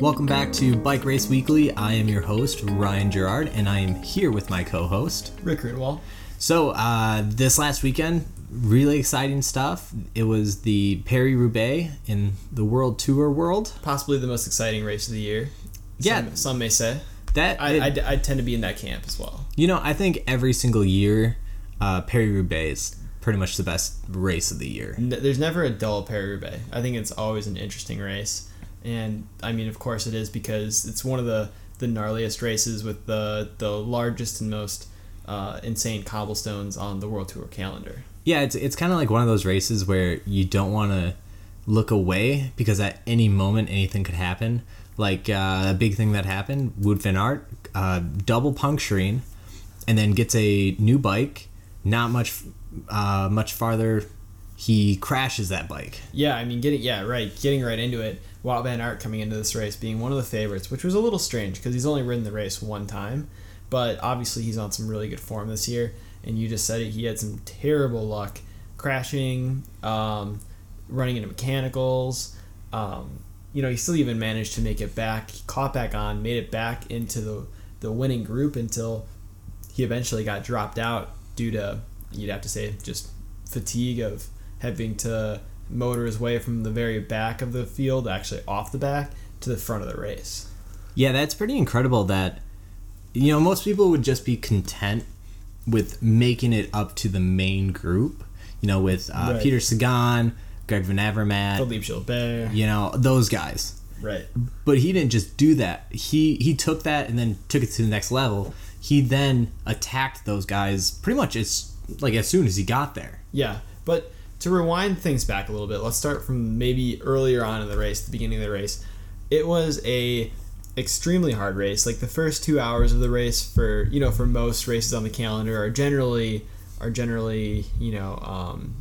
Welcome back to Bike Race Weekly. I am your host, Ryan Gerard, and I am here with my co host, Rick Ridwell. So, uh, this last weekend, really exciting stuff. It was the Paris Roubaix in the World Tour world. Possibly the most exciting race of the year. Yeah. Some, some may say. That I, it- I, I tend to be in that camp as well. You know, I think every single year, uh, Paris Roubaix is pretty much the best race of the year. N- There's never a dull Paris-Roubaix. I think it's always an interesting race. And, I mean, of course it is because it's one of the, the gnarliest races with the, the largest and most uh, insane cobblestones on the World Tour calendar. Yeah, it's it's kind of like one of those races where you don't want to look away because at any moment anything could happen. Like uh, a big thing that happened, Wout van Aert uh, double puncturing, and then gets a new bike. Not much, uh, much farther, he crashes that bike. Yeah, I mean, getting yeah, right, getting right into it. Wout van Aert coming into this race being one of the favorites, which was a little strange because he's only ridden the race one time, but obviously he's on some really good form this year. And you just said it, he had some terrible luck, crashing, um, running into mechanicals. Um, you know, he still even managed to make it back. He caught back on, made it back into the the winning group until he eventually got dropped out due to you'd have to say just fatigue of having to motor his way from the very back of the field, actually off the back, to the front of the race. Yeah, that's pretty incredible. That you know, most people would just be content with making it up to the main group. You know, with uh, Right. Peter Sagan, Greg Van Avermaet, Philippe Gilbert. you know those guys Right. but he didn't just do that he he took that and then took it to the next level he then attacked those guys pretty much as like as soon as he got there Yeah. But to rewind things back a little bit, let's start from maybe earlier on in the race, the beginning of the race. It was a extremely hard race. Like the first two hours of the race for you know, for most races on the calendar are generally are generally, you know, um,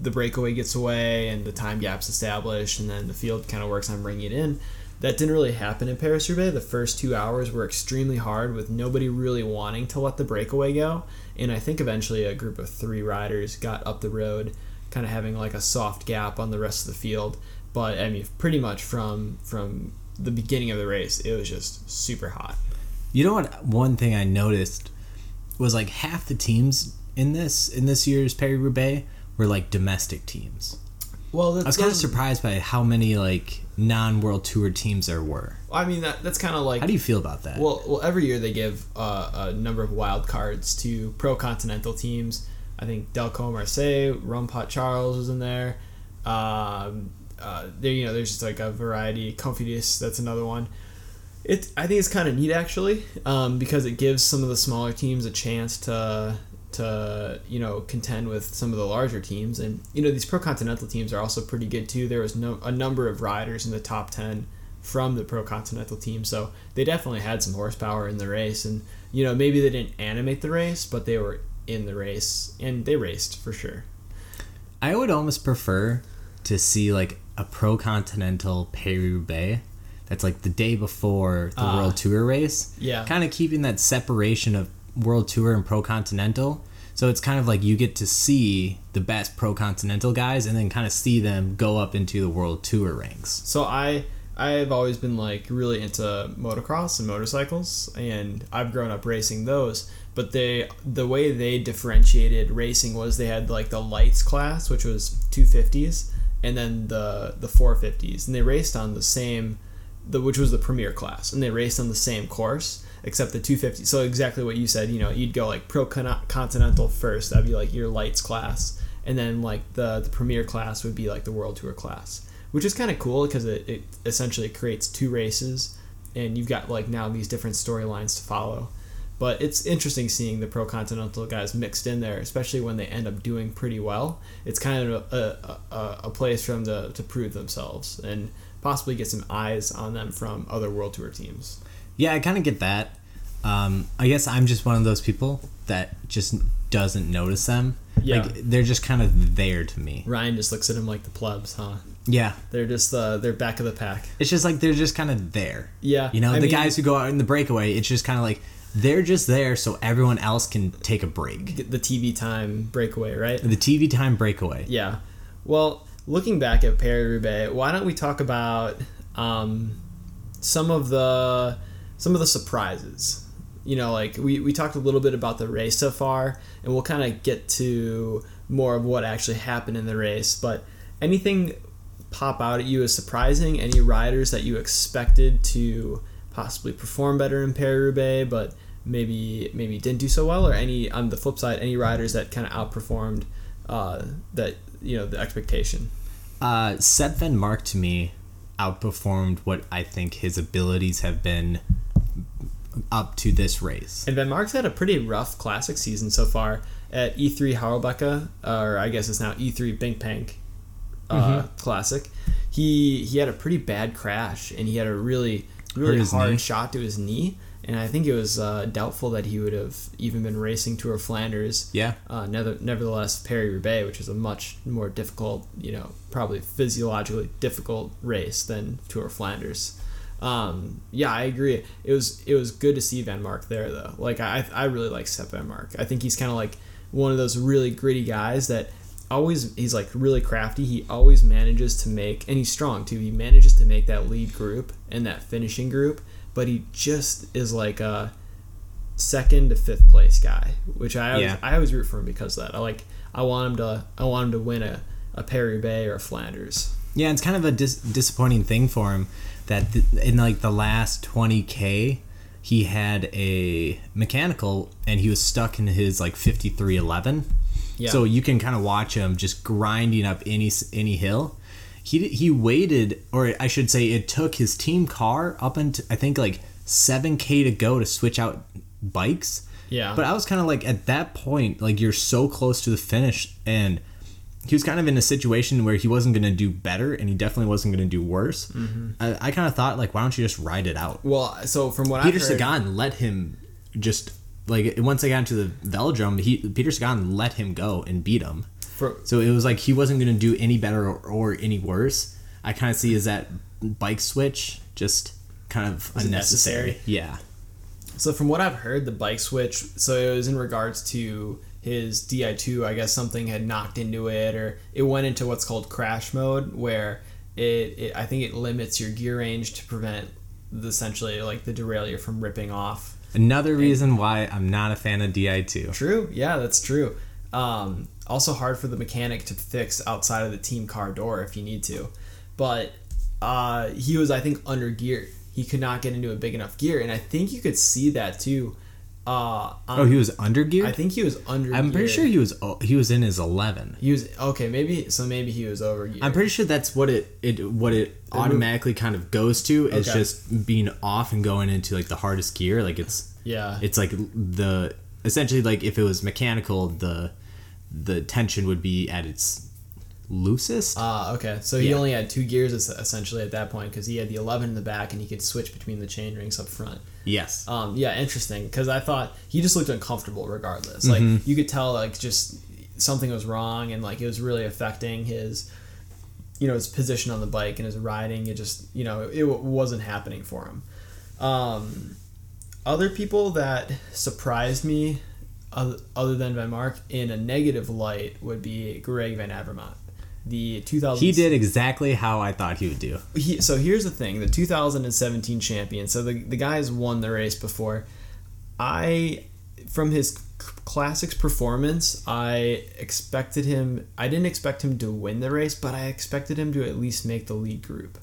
the breakaway gets away and the time gap's established and then the field kind of works on bringing it in. That didn't really happen in Paris Roubaix. The first two hours were extremely hard with nobody really wanting to let the breakaway go. And I think eventually a group of three riders got up the road, kind of having like a soft gap on the rest of the field. But I mean, pretty much from from the beginning of the race, it was just super hot. you know what one thing i noticed was like half the teams in this in this year's Paris Roubaix were like domestic teams Well, that's i was kind of surprised by how many like non-world tour teams there were I mean, that that's kind of like how do you feel about that Well, well, every year they give uh, a number of wild cards to pro continental teams. I think Delko Marseille, Roompot Charles was in there. Um, uh, there, you know, there's just like a variety. Cofidis, that's another one. It, I think it's kind of neat actually, um, because it gives some of the smaller teams a chance to to you know contend with some of the larger teams, and you know these pro continental teams are also pretty good too. There was no a number of riders in the top ten from the pro continental team, so they definitely had some horsepower in the race, and you know maybe they didn't animate the race, but they were in the race and they raced for sure. I would almost prefer to see like a pro continental Paris Bay that's like the day before the Ah. World Tour race. Yeah. Kind of keeping that separation of World Tour and pro continental. So it's kind of like you get to see the best pro continental guys and then kind of see them go up into the World Tour ranks. So I I've always been like really into motocross and motorcycles and I've grown up racing those but they the way they differentiated racing was they had like the lights class which was 250s and then the the 450s and they raced on the same the which was the premier class and they raced on the same course except the 250 so exactly what you said you know you'd go like pro continental first that'd be like your lights class and then like the the premier class would be like the world tour class which is kind of cool because it, it essentially creates two races and you've got like now these different storylines to follow but it's interesting seeing the pro continental guys mixed in there especially when they end up doing pretty well it's kind of a, a, a, place for them to, to prove themselves and possibly get some eyes on them from other world tour teams Yeah, I kind of get that. Um, I guess I'm just one of those people that just doesn't notice them. Yeah. Like they're just kind of there to me. ryan just looks at him like the plebs huh Yeah. they're just uh, they're back of the pack It's just like they're just kind of there. yeah You know, I the mean, guys who go out in the breakaway, it's just kind of like they're just there so everyone else can take a break. the tv time breakaway right The TV time breakaway. Yeah. Well, looking back at Paris Roubaix, why don't we talk about um, some of the some of the surprises. You know, like we, we talked a little bit about the race so far, and we'll kind of get to more of what actually happened in the race. But anything pop out at you as surprising? Any riders that you expected to possibly perform better in Paris Roubaix, but maybe maybe didn't do so well, or any on the flip side, any riders that kind of outperformed uh, that you know the expectation? Uh, Sep Vanmarcke to me outperformed what I think his abilities have been up to this race. And Vanmarcke's had a pretty rough classic season so far at E3 Harelbeke, or I guess it's now E3 BinckBank uh, mm-hmm. Classic. He he had a pretty bad crash, and he had a really really hard knee. shot to his knee. And I think it was uh, doubtful that he would have even been racing Tour of Flanders. Yeah. Uh, never, nevertheless, Paris Roubaix, which is a much more difficult, you know, probably physiologically difficult race than Tour of Flanders. Um, yeah, I agree. It was it was good to see Vanmarcke there though. Like I I really like Sep Vanmarcke. I think he's kind of like one of those really gritty guys that always he's like really crafty. He always manages to make and he's strong too. He manages to make that lead group and that finishing group, but he just is like a second to fifth place guy, which I always, yeah. I always root for him because of that. I like I want him to I want him to win a a Paris Bay or a Flanders. Yeah, it's kind of a dis- disappointing thing for him that th- in like the last 20k he had a mechanical and he was stuck in his like 5311 yeah. so you can kind of watch him just grinding up any any hill he he waited or i should say it took his team car up into i think like 7k to go to switch out bikes yeah but i was kind of like at that point like you're so close to the finish and he was kind of in a situation where he wasn't going to do better and he definitely wasn't going to do worse. Mm-hmm. I, I kind of thought like, why don't you just ride it out? Well, so from what Peter I've heard, Sagan let him just like once they got into the velodrome, he Peter Sagan let him go and beat him. For, so it was like he wasn't going to do any better or, or any worse. I kind of see as that bike switch just kind of unnecessary. Yeah. So from what I've heard, the bike switch. So it was in regards to his Di2, I guess something had knocked into it, or it went into what's called crash mode, where it, it I think it limits your gear range to prevent the, essentially like the derailleur from ripping off. Another reason why I'm not a fan of Di2. True, yeah, that's true. Um, also hard for the mechanic to fix outside of the team car door if you need to, but uh, he was I think under gear. He could not get into a big enough gear, and I think you could see that too uh, oh, he was under geared. I think he was under. I'm pretty sure he was. He was in his eleven. He was okay. Maybe so. Maybe he was over. I'm pretty sure that's what it it what it automatically kind of goes to is okay. just being off and going into like the hardest gear. Like it's yeah. It's like the essentially like if it was mechanical, the the tension would be at its loosest. Ah, uh, okay. So he yeah. only had two gears essentially at that point because he had the 11 in the back and he could switch between the chain rings up front. Yes. Um, yeah, interesting because I thought he just looked uncomfortable regardless. Mm-hmm. Like you could tell like just something was wrong and like it was really affecting his you know his position on the bike and his riding it just you know it, it wasn't happening for him um, other people that surprised me other than Vanmarcke in a negative light would be Greg Van Avermaet the 2000 he did exactly how i thought he would do. He, so here's the thing the 2017 champion so the, the guy's won the race before. I from his classics performance i expected him i didn't expect him to win the race but i expected him to at least make the lead group.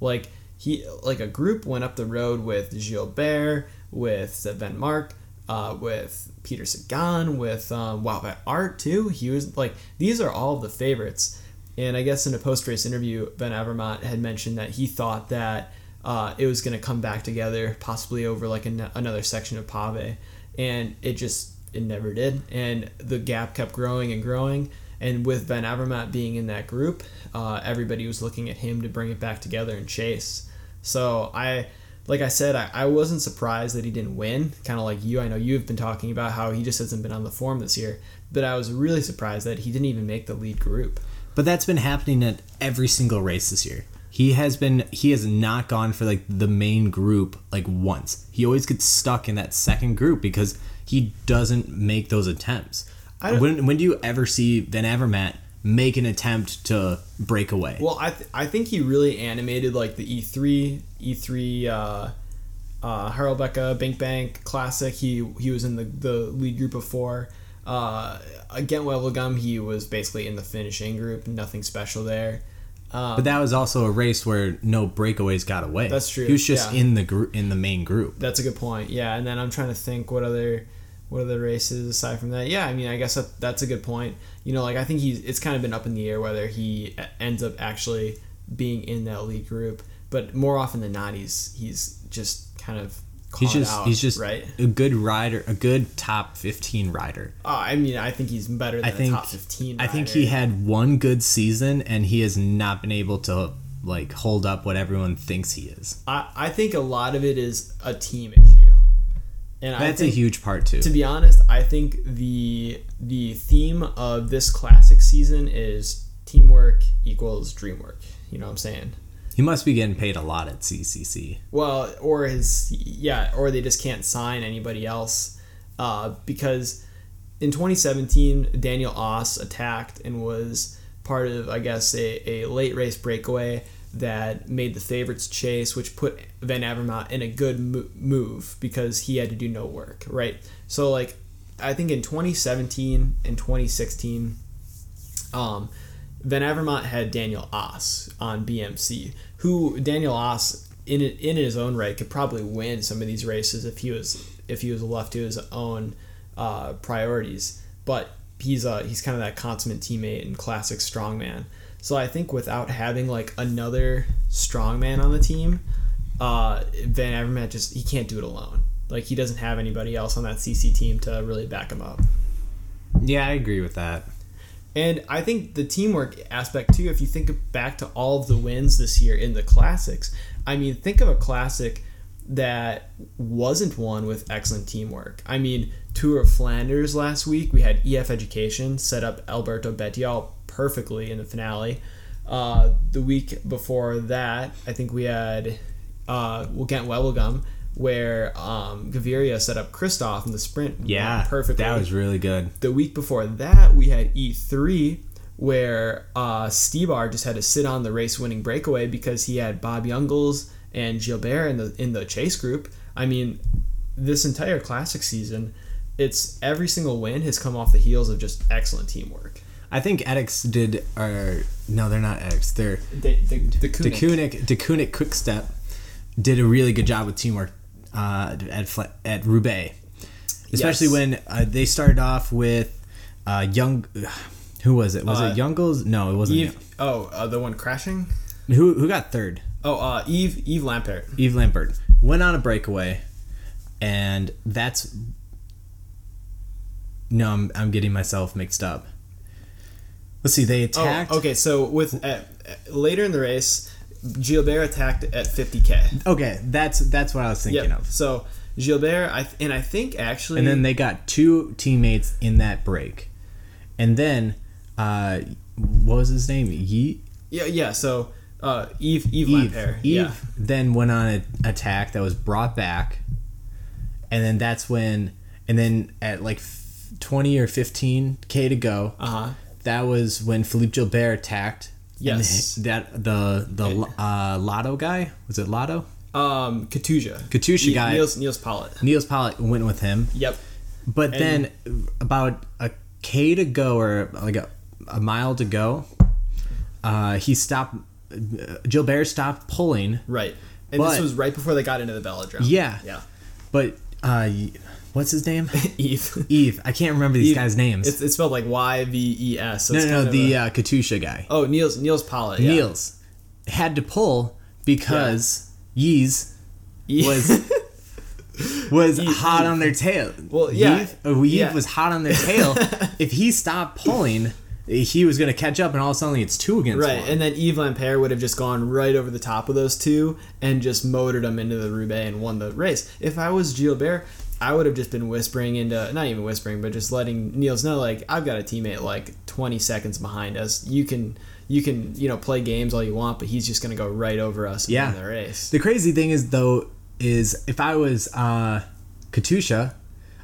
Like he like a group went up the road with gilbert with Vanmarcke uh, with peter sagan with um, wow art too. He was like these are all the favorites and I guess in a post race interview, Van Avermaet had mentioned that he thought that uh, it was going to come back together, possibly over like an- another section of Pave, and it just it never did. And the gap kept growing and growing. And with Van Avermaet being in that group, uh, everybody was looking at him to bring it back together and chase. So I, like I said, I, I wasn't surprised that he didn't win. Kind of like you, I know you've been talking about how he just hasn't been on the form this year. But I was really surprised that he didn't even make the lead group. But that's been happening at every single race this year. He has been he has not gone for like the main group like once. He always gets stuck in that second group because he doesn't make those attempts. When when do you ever see Van Avermaet make an attempt to break away. Well, I th- I think he really animated like the E three E three uh, uh, Bank Bank Classic. He he was in the the lead group of four. Uh, again, Wevelgem, he was basically in the finishing group. Nothing special there. Um, but that was also a race where no breakaways got away. That's true, He was just yeah. in the group in the main group. That's a good point. Yeah, and then I'm trying to think what other what other races aside from that. Yeah, I mean, I guess that, that's a good point. You know, like I think he's it's kind of been up in the air whether he ends up actually being in that lead group, but more often than not, he's he's just kind of He's just out, he's just right. a good rider, a good top 15 rider. Uh, I mean, I think he's better than I think top 15. I think he had one good season and he has not been able to like hold up what everyone thinks he is. I, I think a lot of it is a team issue, and I That's a huge part too. to be honest, I think the the theme of this classic season is teamwork equals dream work. You know what I'm saying? He must be getting paid a lot at CCC. Well, or his yeah, or they just can't sign anybody else uh, because in 2017 Daniel Oss attacked and was part of I guess a, a late race breakaway that made the favorites chase, which put Van Avermaet in a good mo- move because he had to do no work, right? So like I think in 2017 and 2016 um, Van Avermaet had Daniel Oss on BMC, who Daniel Oss in in his own right could probably win some of these races if he was if he was left to his own uh, priorities. But he's uh, he's kind of that consummate teammate and classic strongman. So I think without having like another strongman on the team, uh, Van Avermaet just he can't do it alone. Like he doesn't have anybody else on that CC team to really back him up. Yeah, I agree with that. And I think the teamwork aspect too, if you think back to all of the wins this year in the classics, I mean, think of a classic that wasn't won with excellent teamwork. I mean, Tour of Flanders last week, we had EF Education set up Alberto Bettiol perfectly in the finale. Uh, the week before that, I think we had uh, Ghent Wevelgem, where um, Gaviria set up Kristoff in the sprint Yeah, perfectly That was really good. the week before that we had E3 where uh, Stybar just had to sit on the race winning breakaway because he had Bob Jungels and Gilbert in the in the chase group. I mean, this entire classic season, it's every single win has come off the heels of just excellent teamwork. I think Etixx did, or no, they're not Etixx. They're The, the, the Deceuninck. Deceuninck Quickstep did a really good job with teamwork uh, at at Roubaix, especially Yes. when uh, they started off with uh, young. Who was it? Was Uh, it Jungels? No, it wasn't. Eve, oh, uh, the one crashing? Who who got third? Oh, uh, Eve Yves Lampaert. Yves Lampaert went on a breakaway, and that's. No, I'm, I'm getting myself mixed up. Let's see. They attacked. Oh, okay. So with uh, later in the race, Gilbert attacked at 50k. Okay, that's that's what I was thinking Yeah. of. So Gilbert, I and I think actually, And then they got two teammates in that break, and then uh, what was his name? Ye- yeah, yeah. So uh, Eve Eve, Eve. Lampaert, Eve yeah, then went on an attack that was brought back, and then that's when, and then at like f- twenty or fifteen k to go, uh huh. that was when Philippe Gilbert attacked. And Yes. that the the uh, Lotto guy was it Lotto? Um, Katusha, Katusha guy. Niels Nils Politt. Nils Politt went with him. Yep. But then about a k to go or like a, a mile to go, uh, he stopped. Gilbert stopped pulling, Right. And But- this was right before they got into the velodrome. Yeah. Yeah. but uh, what's his name? Eve. Eve. I can't remember these Eve. guys' names. It's, it's spelled like Y V E S. So no, no, the a- uh, Katusha guy. oh Niels Nils Politt. Yeah. Niels had to pull because Yeez Eve- was was Eve- hot on their tail. Well, yeah. Yeeve, uh, Yeah. was hot on their tail. if he stopped pulling, he was going to catch up, and all of a sudden it's two against Right, one. and then Yves Lampaert would have just gone right over the top of those two and just motored them into the Roubaix and won the race. If I was Gilbert, I would have just been whispering into, not even whispering, but just letting Niels know, like, I've got a teammate like 20 seconds behind us. You can, you can, you know, play games all you want, but he's just going to go right over us Yeah. the race. The crazy thing is though is if I was uh, Katusha,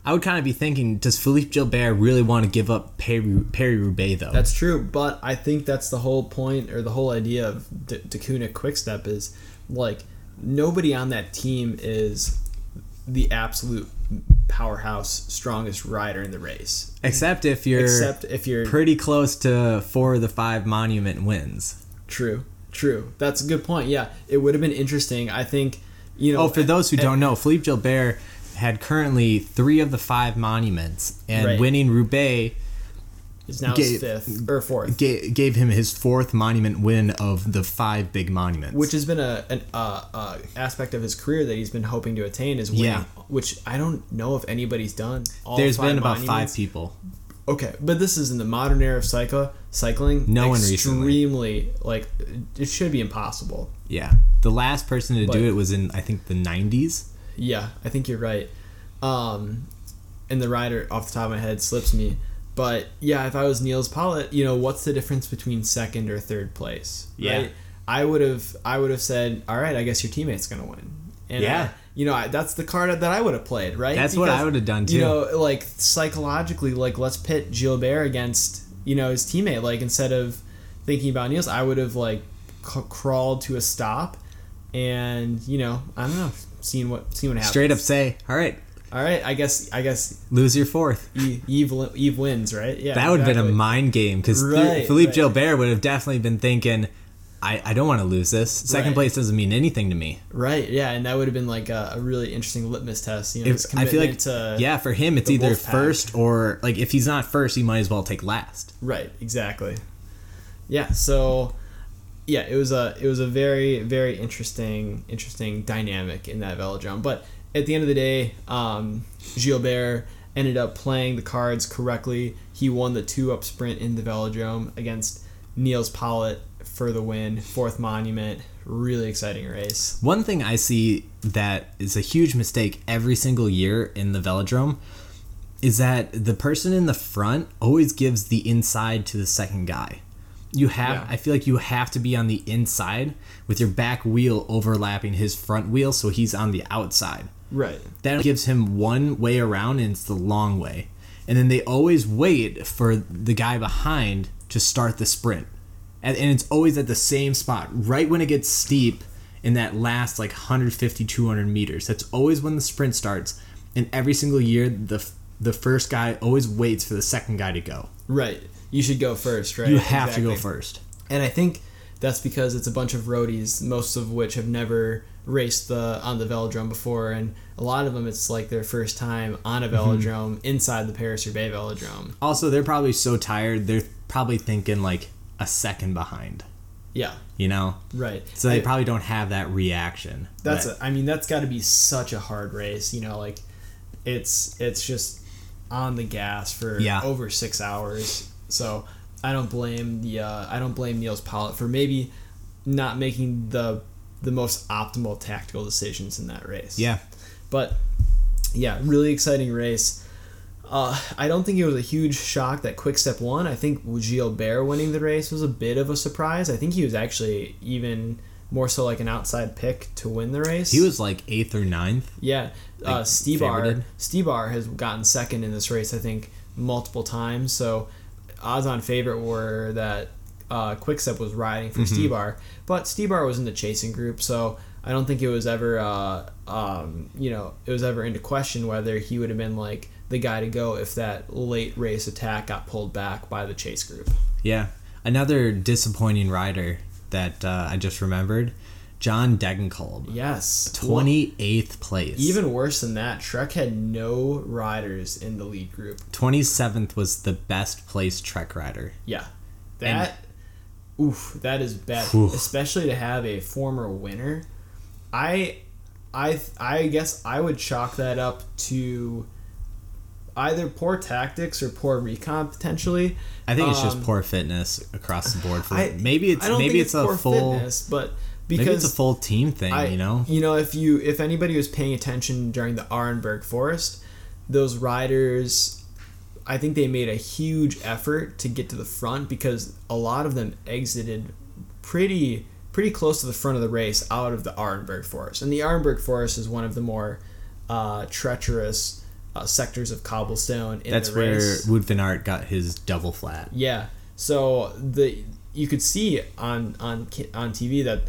I would kind of be thinking, does Philippe Gilbert really want to give up Perry, Perry Roubaix though? That's true, but I think that's the whole point or the whole idea of D- Deceuninck Quickstep is like nobody on that team is the absolute powerhouse, strongest rider in the race. Except if you're Except if you're pretty close to four of the five monument wins. true, true. That's a good point. Yeah, it would have been interesting. I think you know. Oh, for eh, those who and- don't know, Philippe Gilbert had currently three of the five monuments, and Right. winning Roubaix is now his gave- fifth or fourth. ga- gave him his fourth monument win of the five big monuments. which has been a an uh, uh, aspect of his career that he's been hoping to attain is winning, Yeah. which I don't know if anybody's done. All there's been about five people. Okay, but this is in the modern era of cycle cycling. No one recently. extremely like it should be impossible. Yeah, the last person to But- do it was in I think the 90s. Yeah, I think you're right. Um, and the rider off the top of my head slips me. But yeah, if I was Nils Politt, you know, what's the difference between second or third place? Yeah. Right? I would have I would have said, all right, I guess your teammate's gonna win. And Yeah. I- you know, I, that's the card that I would have played, right? That's what I would have done, too. You know, like psychologically, like let's pit Gilbert against you know his teammate. Like instead of thinking about Niels, I would have like c- crawled to a stop, and you know, I don't know, seeing what seeing what happens. Straight up say, all right, All right, I guess I guess lose your fourth. Eve Eve, Eve wins, right? Yeah, That would have been a mind game because Right, Philippe right. Gilbert would have definitely been thinking, I, I don't want to lose this. Second Right. place doesn't mean anything to me. right. Yeah, and that would have been like a, a really interesting litmus test. You know, If, I feel like, to yeah, for him, it's either first or, like, if he's not first, he might as well take last. Right, exactly. Yeah, so yeah, it was a it was a very very interesting interesting dynamic in that velodrome. But at the end of the day, um, Gilbert ended up playing the cards correctly. He won the two up sprint in the velodrome against Nils Politt for the win, fourth monument. Really exciting race. One thing I see that is a huge mistake every single year in the velodrome is that the person in the front always gives the inside to the second guy. You have Yeah. I feel like you have to be on the inside with your back wheel overlapping his front wheel so he's on the outside. Right. That gives him one way around and it's the long way. And then they always wait for the guy behind to start the sprint. And, and it's always at the same spot, right when it gets steep in that last like 150, 200 meters. That's always when the sprint starts. And every single year, the, the first guy always waits for the second guy to go. Right. You should go first, right? You have to go first. And I think that's because it's a bunch of roadies, most of which have never raced the on the velodrome before, and a lot of them it's like their first time on a Mm-hmm. velodrome inside the Paris Roubaix velodrome. Also, they're probably so tired, they're probably thinking like a second behind, Yeah, you know? right. So they I- probably don't have that reaction. that's But- a, I mean that's got to be such a hard race. You know, like it's it's just on the gas for Yeah. over six hours. So I don't blame the uh, I don't blame Nils Politt for maybe not making the the most optimal tactical decisions in that race. yeah. But yeah, really exciting race. Uh, I don't think it was a huge shock that Quickstep won. I think Gilbert winning the race was a bit of a surprise. I think he was actually even more so like an outside pick to win the race. He was like eighth or ninth. yeah. Uh, like, Stybar. Stybar has gotten second in this race. I think multiple times. So odds on favorite were that uh, Quickstep was riding for Mm-hmm. Stybar, but Stybar was in the chasing group, so I don't think it was ever, uh, um, you know, it was ever into question whether he would have been like the guy to go if that late race attack got pulled back by the chase group. Yeah. Another disappointing rider that uh, I just remembered, John Degenkolb. Yes, 28th place. Even worse than that, Trek had no riders in the lead group. 27th was the best placed Trek rider. Yeah, that, oof, that is bad, Whew. especially to have a former winner. I, I, I guess I would chalk that up to either poor tactics or poor recon potentially. I think it's Um, just poor fitness across the board. For I maybe it's I don't maybe think it's, a poor full fitness, but maybe because it's a full team thing. I, you know, you know, if you if anybody was paying attention during the Arenberg Forest, those riders, I think they made a huge effort to get to the front because a lot of them exited pretty pretty close to the front of the race out of the Arenberg Forest, and the Arenberg Forest is one of the more uh, treacherous uh, sectors of cobblestone. In That's the where race. Wout van Aert got his double flat. Yeah. So the you could see on on on TV that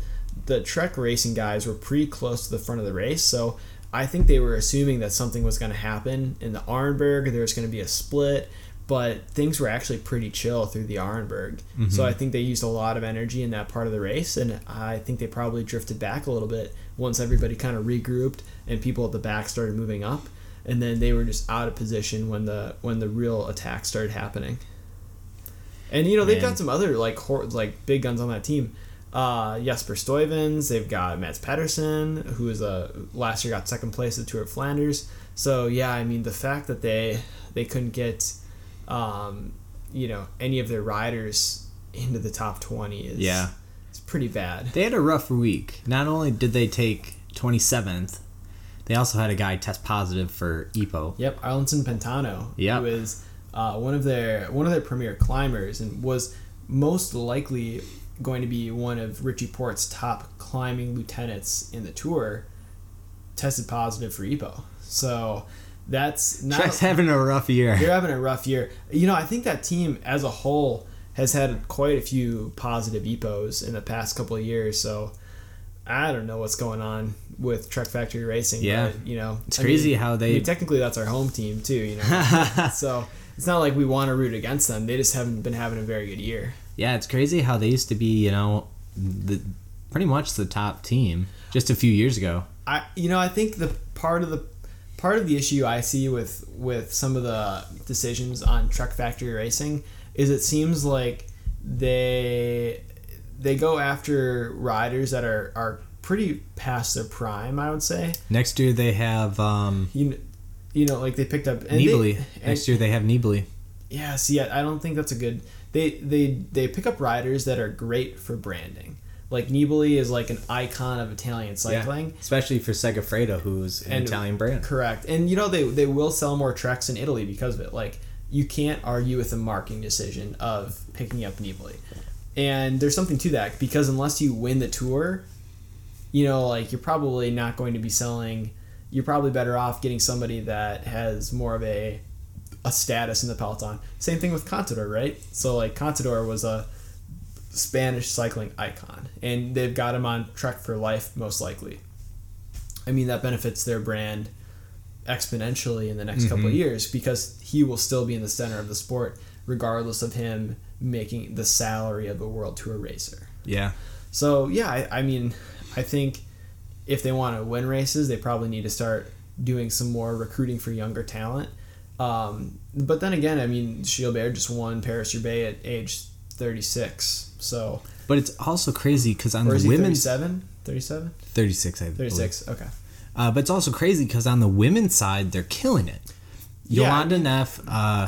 the Trek racing guys were pretty close to the front of the race. So I think they were assuming that something was going to happen in the Arenberg. There was going to be a split, but things were actually pretty chill through the Arenberg. Mm-hmm. So I think they used a lot of energy in that part of the race, and I think they probably drifted back a little bit once everybody kind of regrouped and people at the back started moving up. And then they were just out of position when the when the real attack started happening. And you know they've got some other like hor- like big guns on that team. Uh, Jasper Stuyvens. They've got Mads Pedersen, who is a last year got second place at the Tour of Flanders. So yeah, I mean the fact that they they couldn't get, um, you know, any of their riders into the top twenty is Yeah. it's pretty bad. They had a rough week. Not only did they take 27th, they also had a guy test positive for EPO. Yep, Jarlinson Pantano, Yep. who is uh, one of their one of their premier climbers and was most likely going to be one of Richie Porte's top climbing lieutenants in the tour, tested positive for EPO. So that's not Trek's having a rough year. You're having a rough year. You know, I think that team as a whole has had quite a few positive EPOs in the past couple of years. So I don't know what's going on with Trek Factory Racing. Yeah. but, you know, It's I crazy mean- how I they. mean, technically that's our home team too. You know, so it's not like we want to root against them. They just haven't been having a very good year. Yeah, it's crazy how they used to be, you know, the pretty much the top team just a few years ago. I you know I think the part of the part of the issue I see with with some of the decisions on Trek Factory Racing is it seems like they they go after riders that are are pretty past their prime. I would say Next year they have um, you kn- you know like they picked up Nibali. Next year they have Nibali. Yeah, see, I I don't think that's a good. They they they pick up riders that are great for branding. Like Nibali is like an icon of Italian cycling. especially for Segafredo, who's an And- Italian brand. Correct. And you know they they will sell more treks in Italy because of it. Like you can't argue with the marketing decision of picking up Nibali. And there's something to that because unless you win the tour, you know, like you're probably not going to be selling you're probably better off getting somebody that has more of a a status in the peloton. Same thing with Contador, right? So like Contador was a Spanish cycling icon, and they've got him on Trek for life, most likely. I mean, that benefits their brand exponentially in the next couple of mm-hmm. years because he will still be in the center of the sport, regardless of him making the salary of a world tour racer. Yeah, So yeah, I, I mean, I think if they want to win races, they probably need to start doing some more recruiting for younger talent. Um, but then again, I mean, Gilbert just won Paris Roubaix at age 36. So, but it's also crazy because on or is the women's 37? 37? 36, I believe. 36. Okay. Uh, but it's also crazy because on the women's side, they're killing it. Yeah, I Jolanda Neff, uh,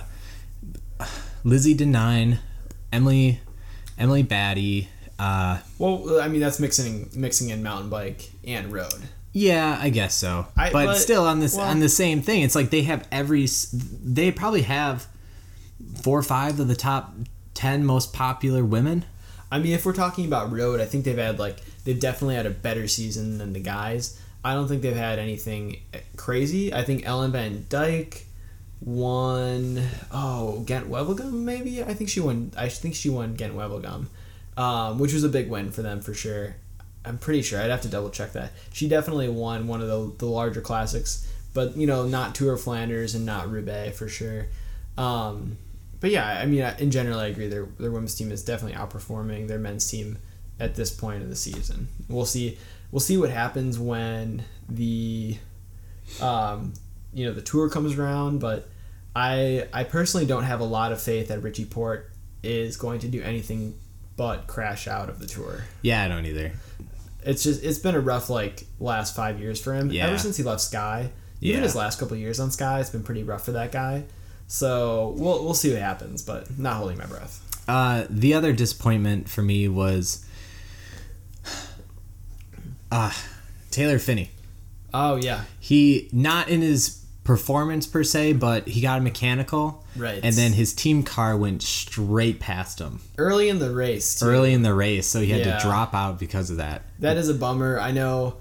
Lizzie Deignan, Emily, Emily Batty. Uh, Well, I mean, that's mixing mixing in mountain bike and road. Yeah, I guess so. I- but, but- still, on this well- on the same thing, it's like they have every. They probably have four or five of the top ten most popular women. I mean, if we're talking about road, I think they've had like they've definitely had a better season than the guys. I don't think they've had anything crazy. I think Ellen van Dijk won. Oh, Ghent Wevelgem maybe. I think she won. I think she won Ghent Wevelgem, um, which was a big win for them for sure. I'm pretty sure. I'd have to double check that. She definitely won one of the the larger classics, but you know, not Tour of Flanders and not Roubaix for sure. Um, but yeah, I mean, in general, I agree. Their their women's team is definitely outperforming their men's team at this point of the season. We'll see. We'll see what happens when the, um, you know, the tour comes around. But I I personally don't have a lot of faith that Richie Porte is going to do anything but crash out of the tour. Yeah, I don't either. It's just it's been a rough like last five years for him. Yeah. Ever since he left Sky, even Yeah. his last couple years on Sky, it's been pretty rough for that guy. So we'll we'll see what happens, but not holding my breath. Uh, the other disappointment for me was uh, Taylor Phinney. Oh yeah, He not in his performance per se, but he got a mechanical, right. and then his team car went straight past him early in the race, too. early in the race, so he had Yeah. to drop out because of that. That is a bummer. I know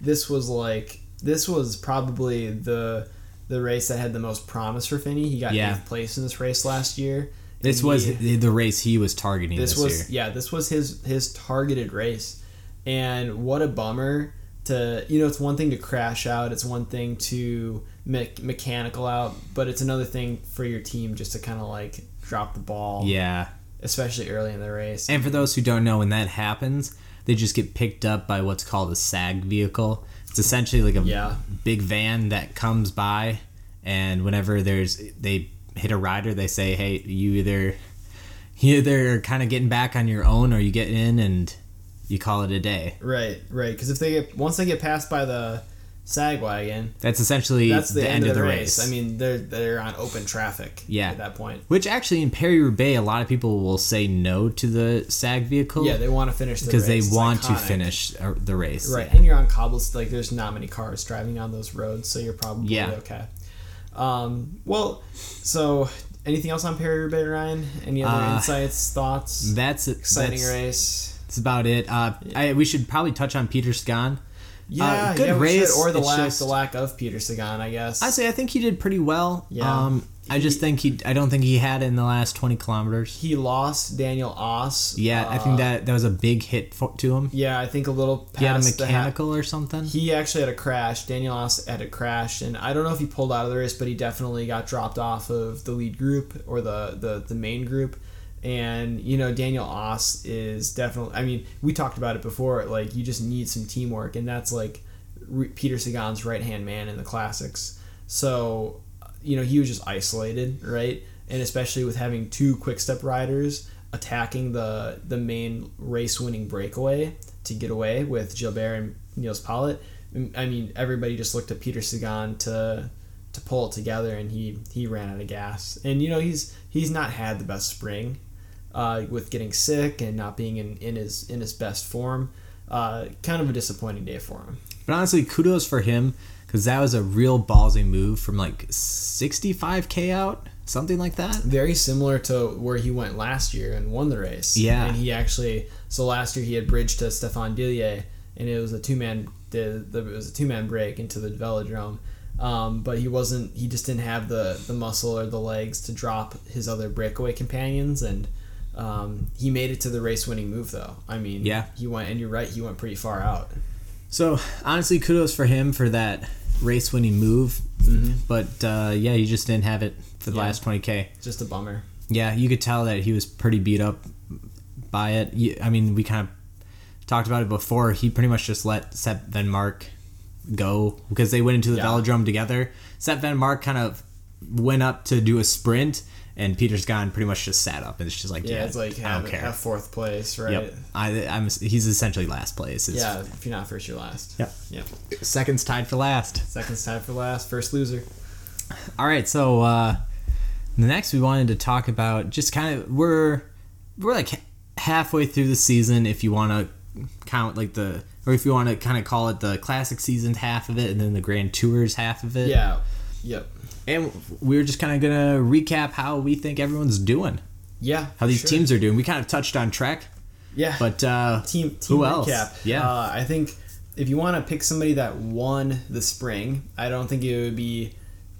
this was like this was probably the the race that had the most promise for Phinney. He got Yeah. eighth place in this race last year. This And was the race he was targeting this this, was year. yeah this was his his targeted race and what a bummer to you know it's one thing to crash out it's one thing to me- mechanical out but it's another thing for your team just to kind of like drop the ball Yeah. especially early in the race And for those who don't know, when that happens, they just get picked up by what's called a SAG vehicle. It's essentially like a Yeah. big van that comes by, and whenever there's they hit a rider, they say, "Hey, you either you either kind of getting back on your own, or you get in and you call it a day." right right because if they get once they get passed by the sag wagon That's essentially that's the, end, of the, race. race. i mean they're they're on open traffic Yeah. at that point Which actually in Perry Roubaix, a lot of people will say no to the SAG vehicle. yeah they want to finish the because they. It's want to finish the race. Right, and you're on cobbles. Like, there's not many cars driving on those roads, so you're probably Yeah. okay. Um, well, so anything else on Perry Roubaix, Ryan? Any other Uh, insights, thoughts? That's Exciting that's, race. That's about it. Uh, I, we should probably touch on Peter Sagan. Yeah, good yeah, race, should. or the it's lack, just- the lack of Peter Sagan, I guess. I say I think he did pretty well. Yeah. Um, I just think he. I don't think he had it in the last twenty kilometers. he lost Daniel Oss. Yeah, I uh, think that that was a big hit for, to him. Yeah, I think a little. He had a the ha- mechanical or something. He actually had a crash. Daniel Oss had a crash, and I don't know if he pulled out of the race, but he definitely got dropped off of the lead group or the the, the main group. And you know, Daniel Oss is definitely. I mean, we talked about it before. Like, you just need some teamwork, and that's like Peter Sagan's right hand man in the classics. So, you know, he was just isolated, right? And especially with having two quick step riders attacking the the main race winning breakaway to get away with Gilbert and Nils Politt. I mean, everybody just looked at Peter Sagan to to pull it together, and he he ran out of gas. And you know, he's he's not had the best spring uh, with getting sick and not being in, in his in his best form. Uh, kind of a disappointing day for him. But honestly, kudos for him because that was a real ballsy move from like sixty-five k out, something like that. very similar to where he went last year and won the race. Yeah. and he actually so last year he had bridged to Stefan Dillier, and it was a two man the, the it was a two man break into the velodrome. Um, but he wasn't. He just didn't have the the muscle or the legs to drop his other breakaway companions, and um, he made it to the race winning move though. I mean, Yeah. he went. And you're right, he went pretty far out. So honestly, kudos for him for that race-winning move. But uh, yeah, he just didn't have it for the Yeah. last twenty k. Just a bummer. Yeah, you could tell that he was pretty beat up by it. I mean, we kind of talked about it before. He pretty much just let Sep Vanmarcke go because they went into the Yeah. velodrome together. Sep Vanmarcke kind of went up to do a sprint, and Peter's gone pretty much just sat up and it's just like, Yeah, yeah, it's like have, have fourth place, right? Yep, I, I'm. He's essentially last place. It's, Yeah, if you're not first, you're last. Yep. Yep. seconds tied for last. Seconds tied for last. First loser. All right, so uh, the next we wanted to talk about just kind of we're we're like halfway through the season if you want to count like the or if you want to kind of call it the classic seasons half of it and then the grand tours half of it. Yeah. Yep. And we we're just kind of gonna recap how we think everyone's doing, Yeah. how these sure. teams are doing. We kind of touched on Trek, Yeah. but uh, team team who else? recap. Yeah. Uh, I think if you want to pick somebody that won the spring, I don't think it would be.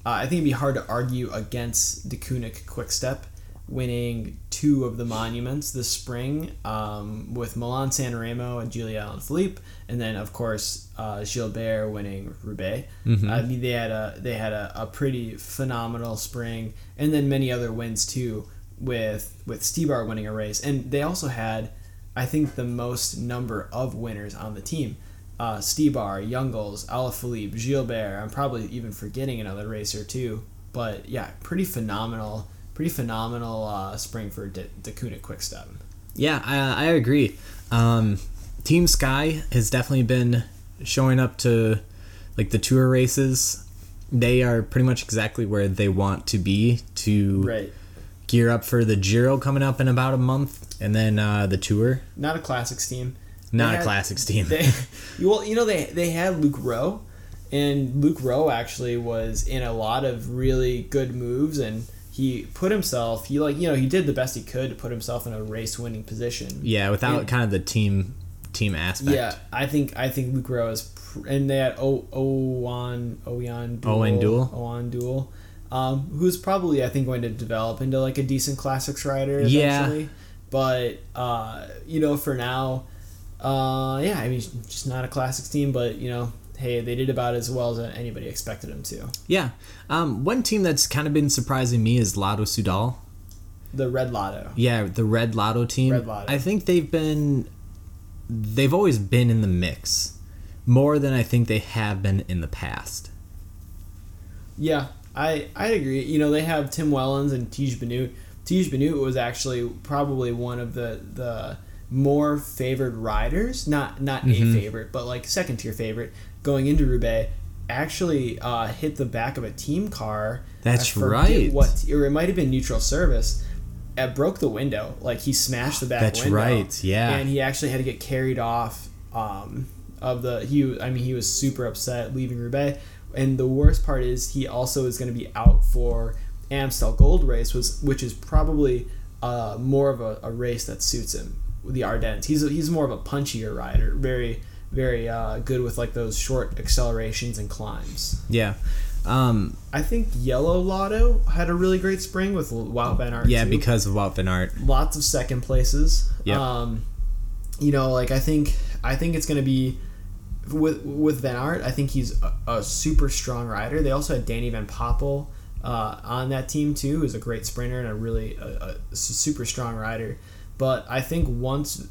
Uh, I think it'd be hard to argue against Deceuninck Quickstep winning two of the monuments this spring um, with Milan San Remo and Julian Alaphilippe, and then of course uh, Gilbert winning Roubaix. I mean they had a they had a, a pretty phenomenal spring, and then many other wins too with with Stybar winning a race, and they also had I think the most number of winners on the team. Uh, Stybar, Jungels, Alaphilippe, Gilbert. I'm probably even forgetting another racer too. But yeah, pretty phenomenal, pretty phenomenal uh, spring for D- Deceuninck Quickstep. Yeah, I, I agree. Um, Team Sky has definitely been showing up to like the tour races. They are pretty much exactly where they want to be to Right. gear up for the Giro coming up in about a month, and then uh, the tour. Not a classics team. Not They a had- classics team. They, well, you know they they had Luke Rowe, and Luke Rowe actually was in a lot of really good moves, and he put himself. He like you know he did the best he could to put himself in a race winning position. yeah, without And- kind of the team team aspect. Yeah, I think I think Luke Rowe is, pr- and they had O Owan Owain Doull, Owain Doull? Owain Doull, um, who's probably I think going to develop into like a decent classics rider Yeah. eventually. But uh, you know, for now, uh, yeah, I mean, just not a classics team, but you know, hey, they did about as well as anybody expected them to. Yeah. Um, one team that's kind of been surprising me is Lotto Soudal. The Red Lotto. Yeah, the Red Lotto team. Red Lotto. I think they've been they've always been in the mix more than I think they have been in the past. Yeah, I I agree. You know, they have Tim Wellens and Tiesj Benoot. Tiesj Benoot was actually probably one of the the more favored riders, not not Mm-hmm. a favorite, but like second tier favorite going into Roubaix. Actually, uh, hit the back of a team car. That's right. What or it might have been neutral service. It broke the window. Like he smashed the back That's window. right, yeah. And he actually had to get carried off um, of the he I mean he was super upset leaving Roubaix and the worst part is he also is going to be out for Amstel Gold Race was which is probably uh, more of a, a race that suits him the Ardennes he's he's more of a punchier rider very very uh, good with like those short accelerations and climbs Yeah. Um, I think Yellow Lotto had a really great spring with Wout Van Aert yeah, too because of Wout van Aert. lots of second places. Yep. Um, you know, like I think I think it's going to be with with Van Aert. I think he's a, a super strong rider. They also had Danny Van Poppel uh, on that team too, who's a great sprinter and a really a, a super strong rider. But I think once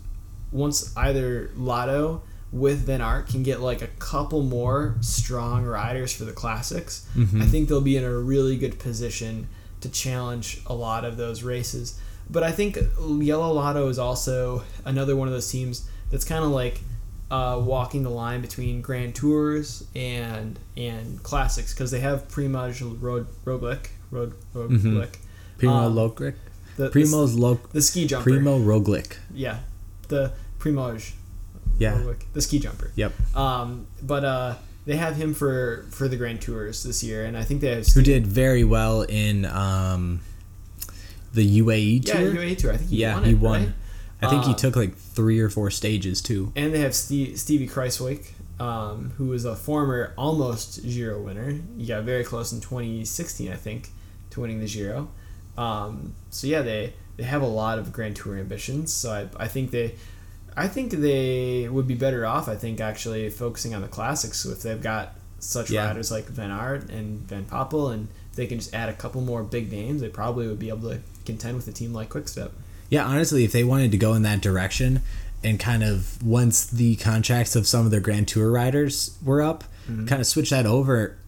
once either Lotto with Van Aert can get like a couple more strong riders for the classics, I think they'll be in a really good position to challenge a lot of those races. But I think Yellow Lotto is also another one of those teams that's kind of like uh, walking the line between Grand Tours and and classics because they have Primoz Roglic, Rod, Roglic, Primo Um, Roglic. the, Primo's the ski jumper. Primo Roglic. Yeah, the Primoz Yeah. Roglic, the ski jumper. Yep. Um, but uh, they have him for for the Grand Tours this year, and I think they have Who did very well in um, the UAE yeah tour. UAE tour. I think he yeah, won he won. right? I think he Um, took like three or four stages too. And they have Steve, Stevie Kruijswijk, um, who was a former almost Giro winner. He got very close in 2016, I think, to winning the Giro. Um, so yeah, they they have a lot of Grand Tour ambitions. So I, I think they. I think they would be better off. I think actually focusing on the classics if they've got such Yeah. riders like Van Aert and Van Poppel, and they can just add a couple more big names, they probably would be able to contend with a team like Quickstep. Yeah, honestly, if they wanted to go in that direction and kind of once the contracts of some of their Grand Tour riders were up, Mm-hmm. kind of switch that over.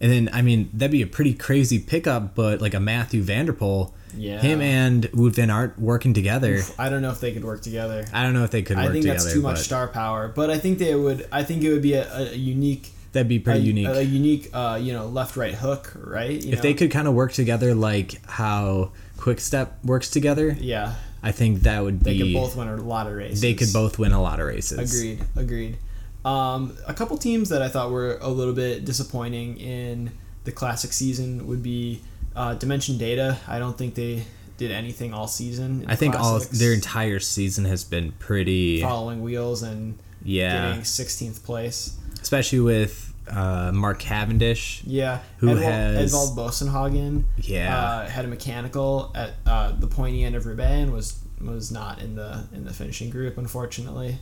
and then, I mean, that'd be a pretty crazy pickup, but like a Mathieu van der Poel, Yeah. him and Wout Van Aert working together. I don't know if they could work together. I don't know if they could work I think together. that's too much star power, but I think they would. I think it would be a, a unique, That'd be pretty a, unique. a unique, uh, you know, left right hook, right? You if know? they could kind of work together like how Quick Step works together, yeah, I think that would they be. They could both win a lot of races. They could both win a lot of races. Agreed. Agreed. Um, a couple teams that I thought were a little bit disappointing in the classic season would be uh, Dimension Data. I don't think they did anything all season. I think all their entire season has been pretty. following wheels and Yeah. getting 16th place. especially with uh, Mark Cavendish. Yeah, Who Edvald, has- Edvald Boasson Hagen? Yeah. uh, had a mechanical at uh, the pointy end of Roubaix and was was not in the in the finishing group, unfortunately.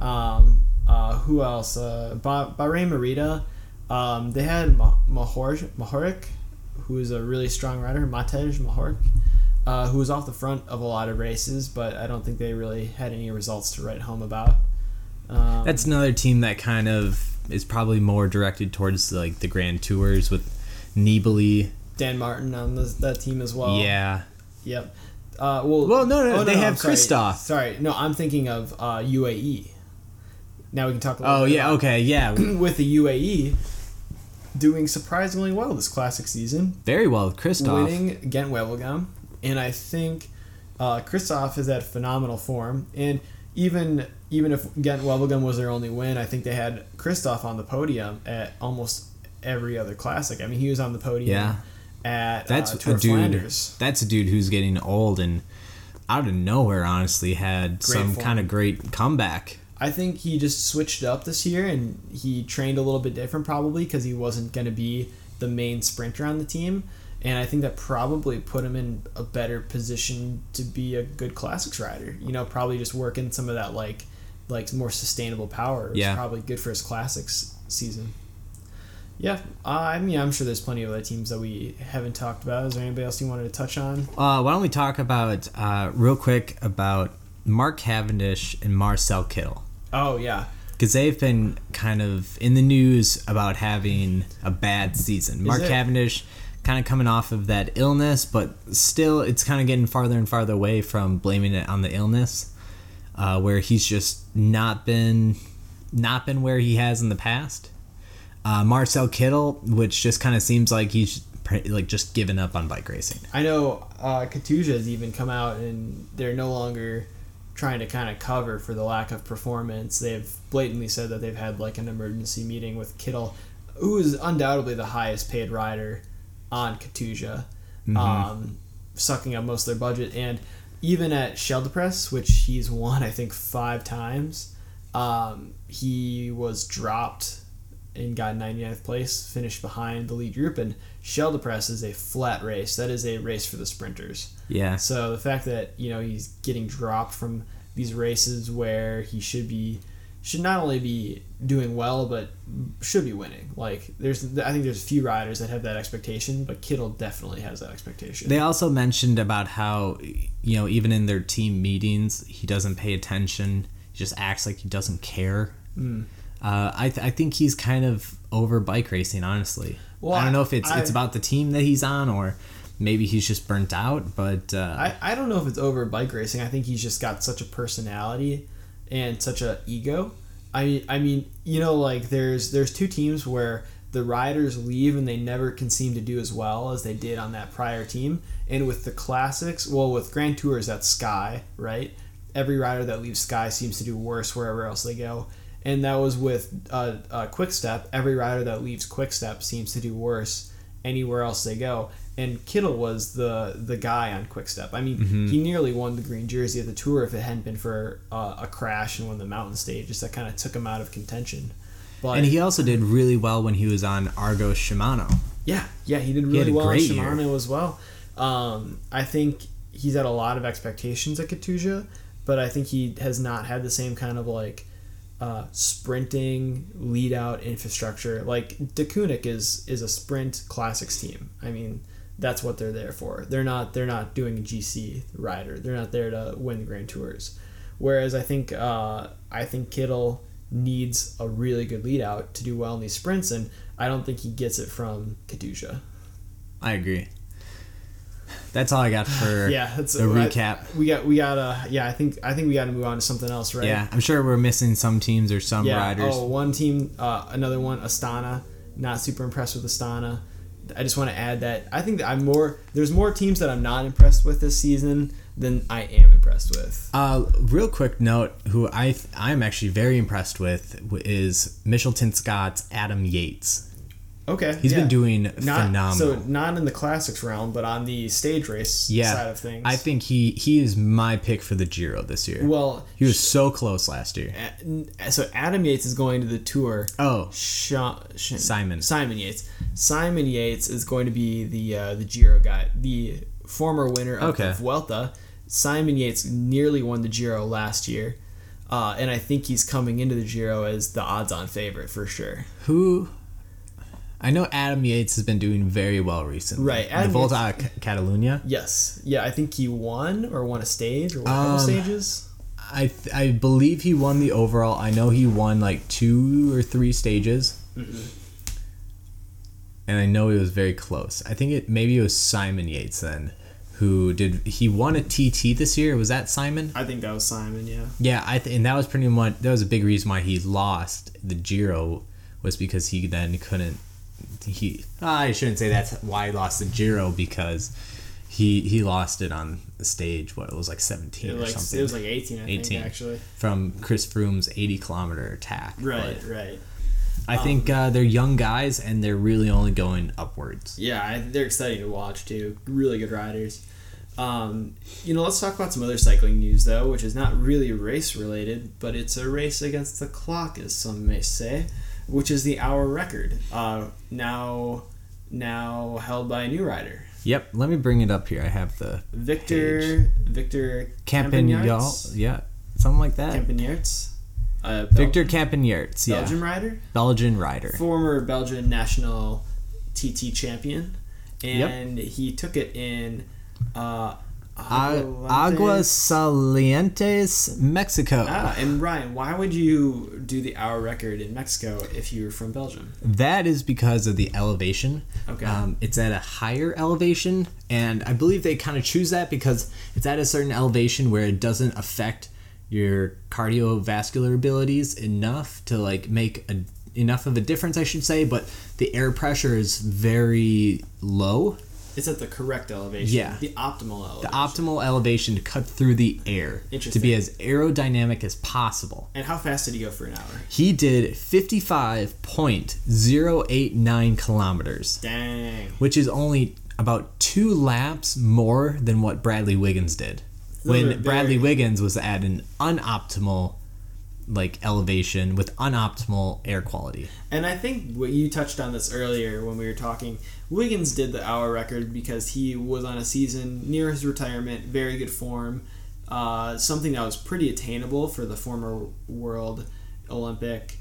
Um, uh, who else? Uh, ba- Bahrain Merida. Um, they had Ma- Mahor Mohoric, who is a really strong rider. Matej Mohoric, uh, who was off the front of a lot of races, but I don't think they really had any results to write home about. Um, That's another team that kind of is probably more directed towards like the Grand Tours with Nibali. Dan Martin on this, that team as well. yeah, Yep. Uh, well, Well, no, no, oh, they have I'm sorry. Sorry, no, I'm thinking of uh, UAE. Now we can talk. Oh yeah. about- Okay. Yeah. With the UAE doing surprisingly well this classic season, Very well, Kristoff. winning Gent Wevelgem, and I think uh, is at phenomenal form. And even even if Gent Wevelgem was their only win, I think they had Kristoff on the podium at almost every other classic. I mean, he was on the podium. Yeah. At That's uh, a dude. Flanders. That's a dude who's getting old, and out of nowhere, honestly, had some form. kind of great comeback. I think he just switched up this year and he trained a little bit different probably because he wasn't going to be the main sprinter on the team. And I think that probably put him in a better position to be a good classics rider. You know, probably just working some of that like like more sustainable power. It's Yeah. probably good for his classics season. Yeah, uh, I mean, I'm sure there's plenty of other teams that we haven't talked about. Is there anybody else you wanted to touch on? Uh, why don't we talk about uh, real quick about Mark Cavendish and Marcel Kittel? Oh yeah, because they've been kind of in the news about having a bad season. Mark it? Cavendish kind of coming off of that illness, but still, it's kind of getting farther and farther away from blaming it on the illness, uh, where he's just not been not been where he has in the past. Uh, Marcel Kittel, which just kind of seems like he's like just given up on bike racing. I know uh, Katusha has even come out and they're no longer trying to kind of cover for the lack of performance. They've blatantly said that they've had like an emergency meeting with Kittel, who is undoubtedly the highest paid rider on Katusha, um, sucking up most of their budget. And even at Scheldeprijs, which he's won, I think, five times, um, he was dropped and got 99th place, finished behind the lead group. And Scheldeprijs is a flat race. That is a race for the sprinters. Yeah, So the fact that you know he's getting dropped from these races where he should be should not only be doing well but should be winning. Like there's I think there's a few riders that have that expectation, but Kittel definitely has that expectation. They also mentioned about how, you know, even in their team meetings, he doesn't pay attention. He just acts like he doesn't care. Mm. Uh, I, th- I think he's kind of over bike racing, honestly. Well, I don't know if it's I- it's about the team that he's on or maybe he's just burnt out. But uh, I, I don't know if it's over bike racing. I think he's just got such a personality and such a ego. I I mean, you know, like there's there's two teams where the riders leave and they never can seem to do as well as they did on that prior team. And with the classics, well, with Grand Tours, that's Sky, right? Every rider that leaves Sky seems to do worse wherever else they go. And that was with uh, uh, Quick Step. Every rider that leaves Quick Step seems to do worse anywhere else they go. And Kittel was the the guy on Quick Step. I mean, he nearly won the green jersey at the tour if it hadn't been for uh, a crash in one of the mountain stages that kind of took him out of contention. But and he also did really well when he was on Argo Shimano. yeah, yeah, he did really a well on great year. Shimano as well. Um, I think he's had a lot of expectations at Katusha, but I think he has not had the same kind of like uh, sprinting lead out infrastructure. Like Deceuninck is is a sprint classics team. I mean, that's what they're there for. They're not they're not doing a GC rider. They're not there to win the Grand Tours. Whereas I think uh, I think Kittel needs a really good lead out to do well in these sprints, and I don't think he gets it from Katusha. I agree. That's all I got for Yeah, that's the I- recap. we got we got to yeah. I think I think we got to move on to something else, right? Yeah, I'm sure we're missing some teams or some Yeah. riders. Oh, one team, uh, another one, Astana. Not super impressed with Astana. I just want to add that I think that I'm more. There's more teams that I'm not impressed with this season than I am impressed with. Uh, real quick note: who I I'm actually very impressed with is Mitchelton Scott's Adam Yates. Okay, He's yeah. been doing not phenomenal. so not in the classics realm, but on the stage race yeah, side of things. I think he he is my pick for the Giro this year. well, he was so close last year. so Adam Yates is going to the tour. Oh, Sha- Sh- Simon. Simon Yates. Simon Yates is going to be the uh, the Giro guy, the former winner of, Okay. Vuelta. Simon Yates nearly won the Giro last year, uh, and I think he's coming into the Giro as the odds-on favorite for sure. who? I know Adam Yates has been doing very well recently. Right, the Volta a Catalunya. Yes, yeah, I think he won or won a stage or won a couple Um, stages. I th- I believe he won the overall. I know he won like two or three stages. And I know he was very close. I think it maybe it was Simon Yates then, who did he won a TT this year? Was that Simon? I think that was Simon. Yeah. Yeah, I th- and that was pretty much that was a big reason why he lost the Giro was because he then couldn't he I shouldn't say that's why he lost the Giro because he he lost it on the stage what it was like 17 It, or like, something it was like 18, I 18. think, actually. from Chris Froome's 80 kilometer attack. Right, But right. I think uh, they're young guys and they're really only going upwards. Yeah, I, they're exciting to watch too. Really good riders. Um, you know, let's talk about some other cycling news though, which is not really race related, but it's a race against the clock, as some may say, which is the hour record. Uh, now, now held by a new rider, Yep. Let me bring it up here. I have the Victor Victor Campagnol. Campenaerts? Yeah, something like that. Campenaerts. Uh, Bel- Victor Campenaerts. Yeah, Belgian rider, Belgian rider. former Belgian national TT champion, and he took it in uh, Aguas. Salientes, Mexico. Ah, and Ryan, why would you do the hour record in Mexico if you're from Belgium? That is because of the elevation. Okay. Um, it's at a higher elevation, and I believe they kind of choose that because it's at a certain elevation where it doesn't affect your cardiovascular abilities enough to like make a, enough of a difference, I should say. But the air pressure is very low. It's at the correct elevation. Yeah. The optimal elevation. The optimal elevation to cut through the air Interesting. to be as aerodynamic as possible. and how fast did he go for an hour? He did 55.089 kilometers. Dang. which is only about two laps more than what Bradley Wiggins did. Those When Bradley Wiggins was at an unoptimal like elevation with unoptimal air quality. And I think what you touched on this earlier when we were talking. Wiggins did the hour record because he was on a season near his retirement, very good form, uh, something that was pretty attainable for the former world, Olympic,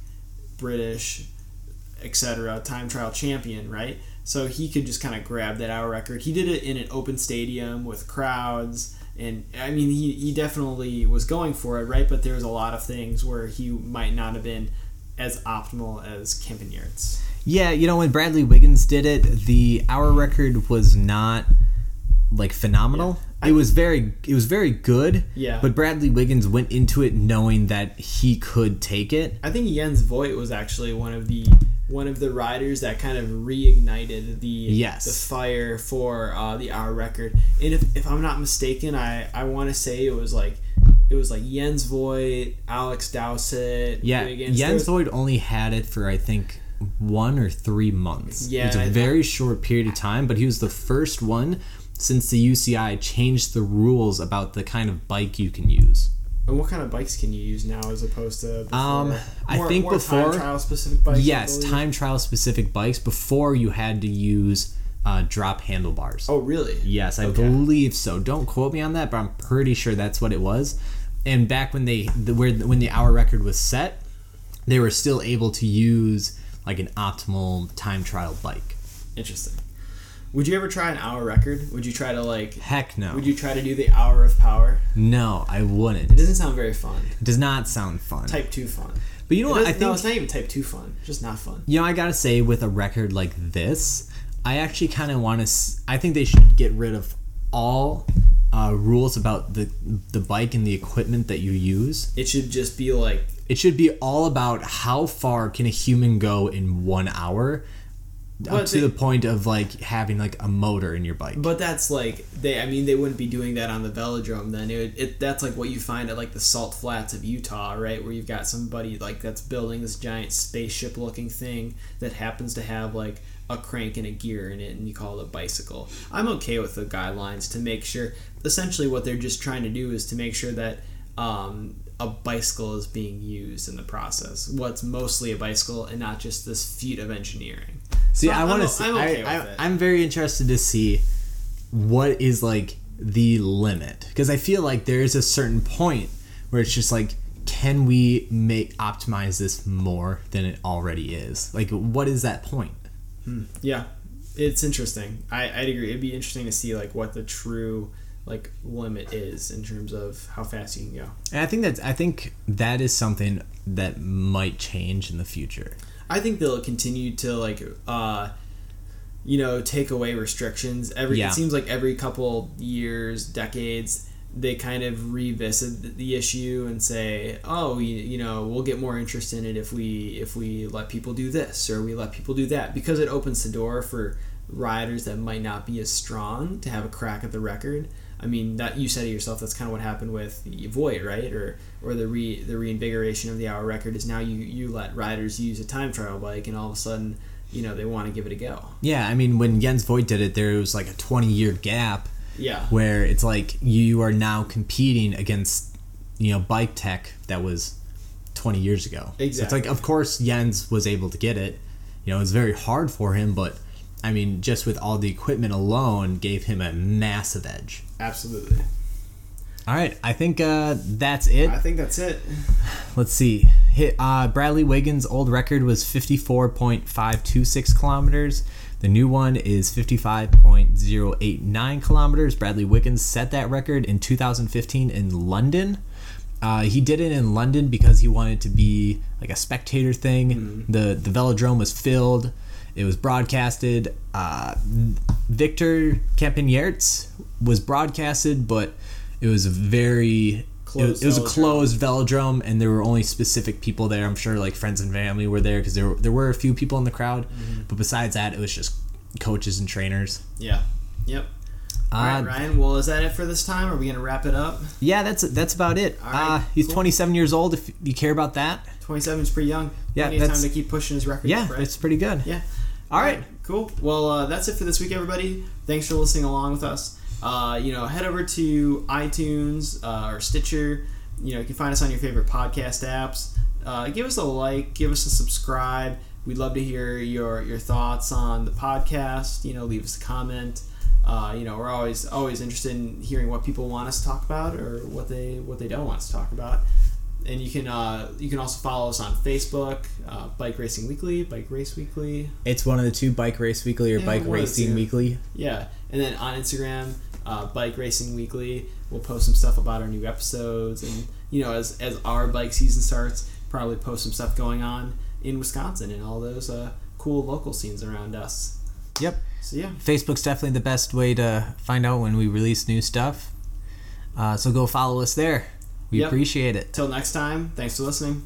British, etc. time trial champion, right? So he could just kind of grab that hour record. He did it in an open stadium with crowds. And I mean, he, he definitely was going for it, right? But there's a lot of things where he might not have been as optimal as Campenaerts. Yeah, you know when Bradley Wiggins did it, the hour record was not like phenomenal. Yeah. It was very it was very good. Yeah. But Bradley Wiggins went into it knowing that he could take it. I think Jens Voigt was actually one of the one of the riders that kind of reignited the Yes. the fire for uh, the hour record. And if, if I'm not mistaken, I, I want to say it was like it was like Jens Voigt, Alex Dowsett, Yeah, Jens Voigt only had it for I think one or three months. Yeah, it was a I- very short period of time, but he was the first one since the UCI changed the rules about the kind of bike you can use. And what kind of bikes can you use now as opposed to before? Um, I think more before- time trial specific bikes. Yes, time trial specific bikes before you had to use uh, drop handlebars. Oh, really? Yes, I Okay. believe so. Don't quote me on that, but I'm pretty sure that's what it was. And back when they the, where when the hour record was set, they were still able to use like an optimal time trial bike. Interesting. Would you ever try an hour record? Would you try to like? Heck no. Would you try to do the hour of power? No, I wouldn't. It doesn't sound very fun. It does not sound fun. Type two fun. but you know It what? I doesn't- no, think it's not even type two fun. It's just not fun. you know I gotta say with a record like this, I actually kind of want to. I think they should get rid of all uh, rules about the the bike and the equipment that you use. It should just be like It should be all about how far can a human go in one hour, up to they- the point of like having like a motor in your bike. But that's like they. I mean, they wouldn't be doing that on the velodrome. Then it, would, it that's like what you find at like the salt flats of Utah, right? Where you've got somebody like that's building this giant spaceship looking thing that happens to have like a crank and a gear in it, and you call it a bicycle. I'm okay with the guidelines to make sure. Essentially, what they're just trying to do is to make sure that. Um, a bicycle is being used in the process. What's mostly a bicycle and not just this feat of engineering. see, So I want to see. I'm okay I, I. I'm very interested to see what is like the limit because I feel like there is a certain point where it's just like, can we make optimize this more than it already is? Like, what is that point? Hmm, yeah, it's interesting. I I'd agree. It'd be interesting to see like what the true like limit is in terms of how fast you can go. And I think that's I think that is something that might change in the future. I think they'll continue to like uh you know take away restrictions every Yeah. it seems like every couple years decades they kind of revisit the- issue and say oh you, you know we'll get more interest in it if we if we let people do this or we let people do that because it opens the door for riders that might not be as strong to have a crack at the record I mean that you said it yourself that's kind of what happened with Voigt right or or the re the reinvigoration of the hour record is now you you let riders use a time trial bike and all of a sudden you know they want to give it a go Yeah, I mean when Jens Voigt did it, there was like a 20 year gap, Yeah. where it's like you are now competing against you know bike tech that was 20 years ago. So it's like of course Jens was able to get it. You know, it's very hard for him, but I mean, just with all the equipment alone, gave him a massive edge. Absolutely. All right, I think uh, that's it. I think that's it. Let's see. Hit uh, Bradley Wiggins' old record was 54.526 kilometers. The new one is 55.089 kilometers. Bradley Wiggins set that record in 2015 in London. Uh, he did it in London because he wanted to be like a spectator thing. The the velodrome was filled. It was broadcasted. Uh, Victor Campenaerts was broadcasted, but it was a very Closed it was a velodrome. closed velodrome, and there were only specific people there. I'm sure like friends and family were there because there were, there were a few people in the crowd, Mm-hmm. but besides that, it was just coaches and trainers. Yeah. Yep. All Uh, right, Ryan. Well, is that it for this time? Are we gonna wrap it up? yeah, that's that's about it. Right, uh, he's cool. 27 years old. If you care about that, Twenty-seven is pretty young. Yeah, Plenty of time to keep pushing his record. yeah, up, right? it's pretty good. Yeah. All right. Cool. Well, uh, that's it for this week, everybody. Thanks for listening along with us. Uh, you know, head over to iTunes uh, or Stitcher. You know, you can find us on your favorite podcast apps. Uh, give us a like, give us a subscribe. We'd love to hear your your thoughts on the podcast. You know, leave us a comment. Uh, you know, we're always always interested in hearing what people want us to talk about or what they what they don't want us to talk about. And you can uh, you can also follow us on Facebook, uh, Bike Racing Weekly, Bike Race Weekly, It's one of the two: Bike Race Weekly or Yeah, Bike one of the Racing. Weekly. Yeah, and then on Instagram, uh, Bike Racing Weekly, we'll post some stuff about our new episodes, and you know, as as our bike season starts, probably post some stuff going on in Wisconsin and all those uh, cool local scenes around us. Yep. So yeah, Facebook's definitely the best way to find out when we release new stuff. Uh, so go follow us there. We Yep. appreciate it. till next time. Thanks for listening.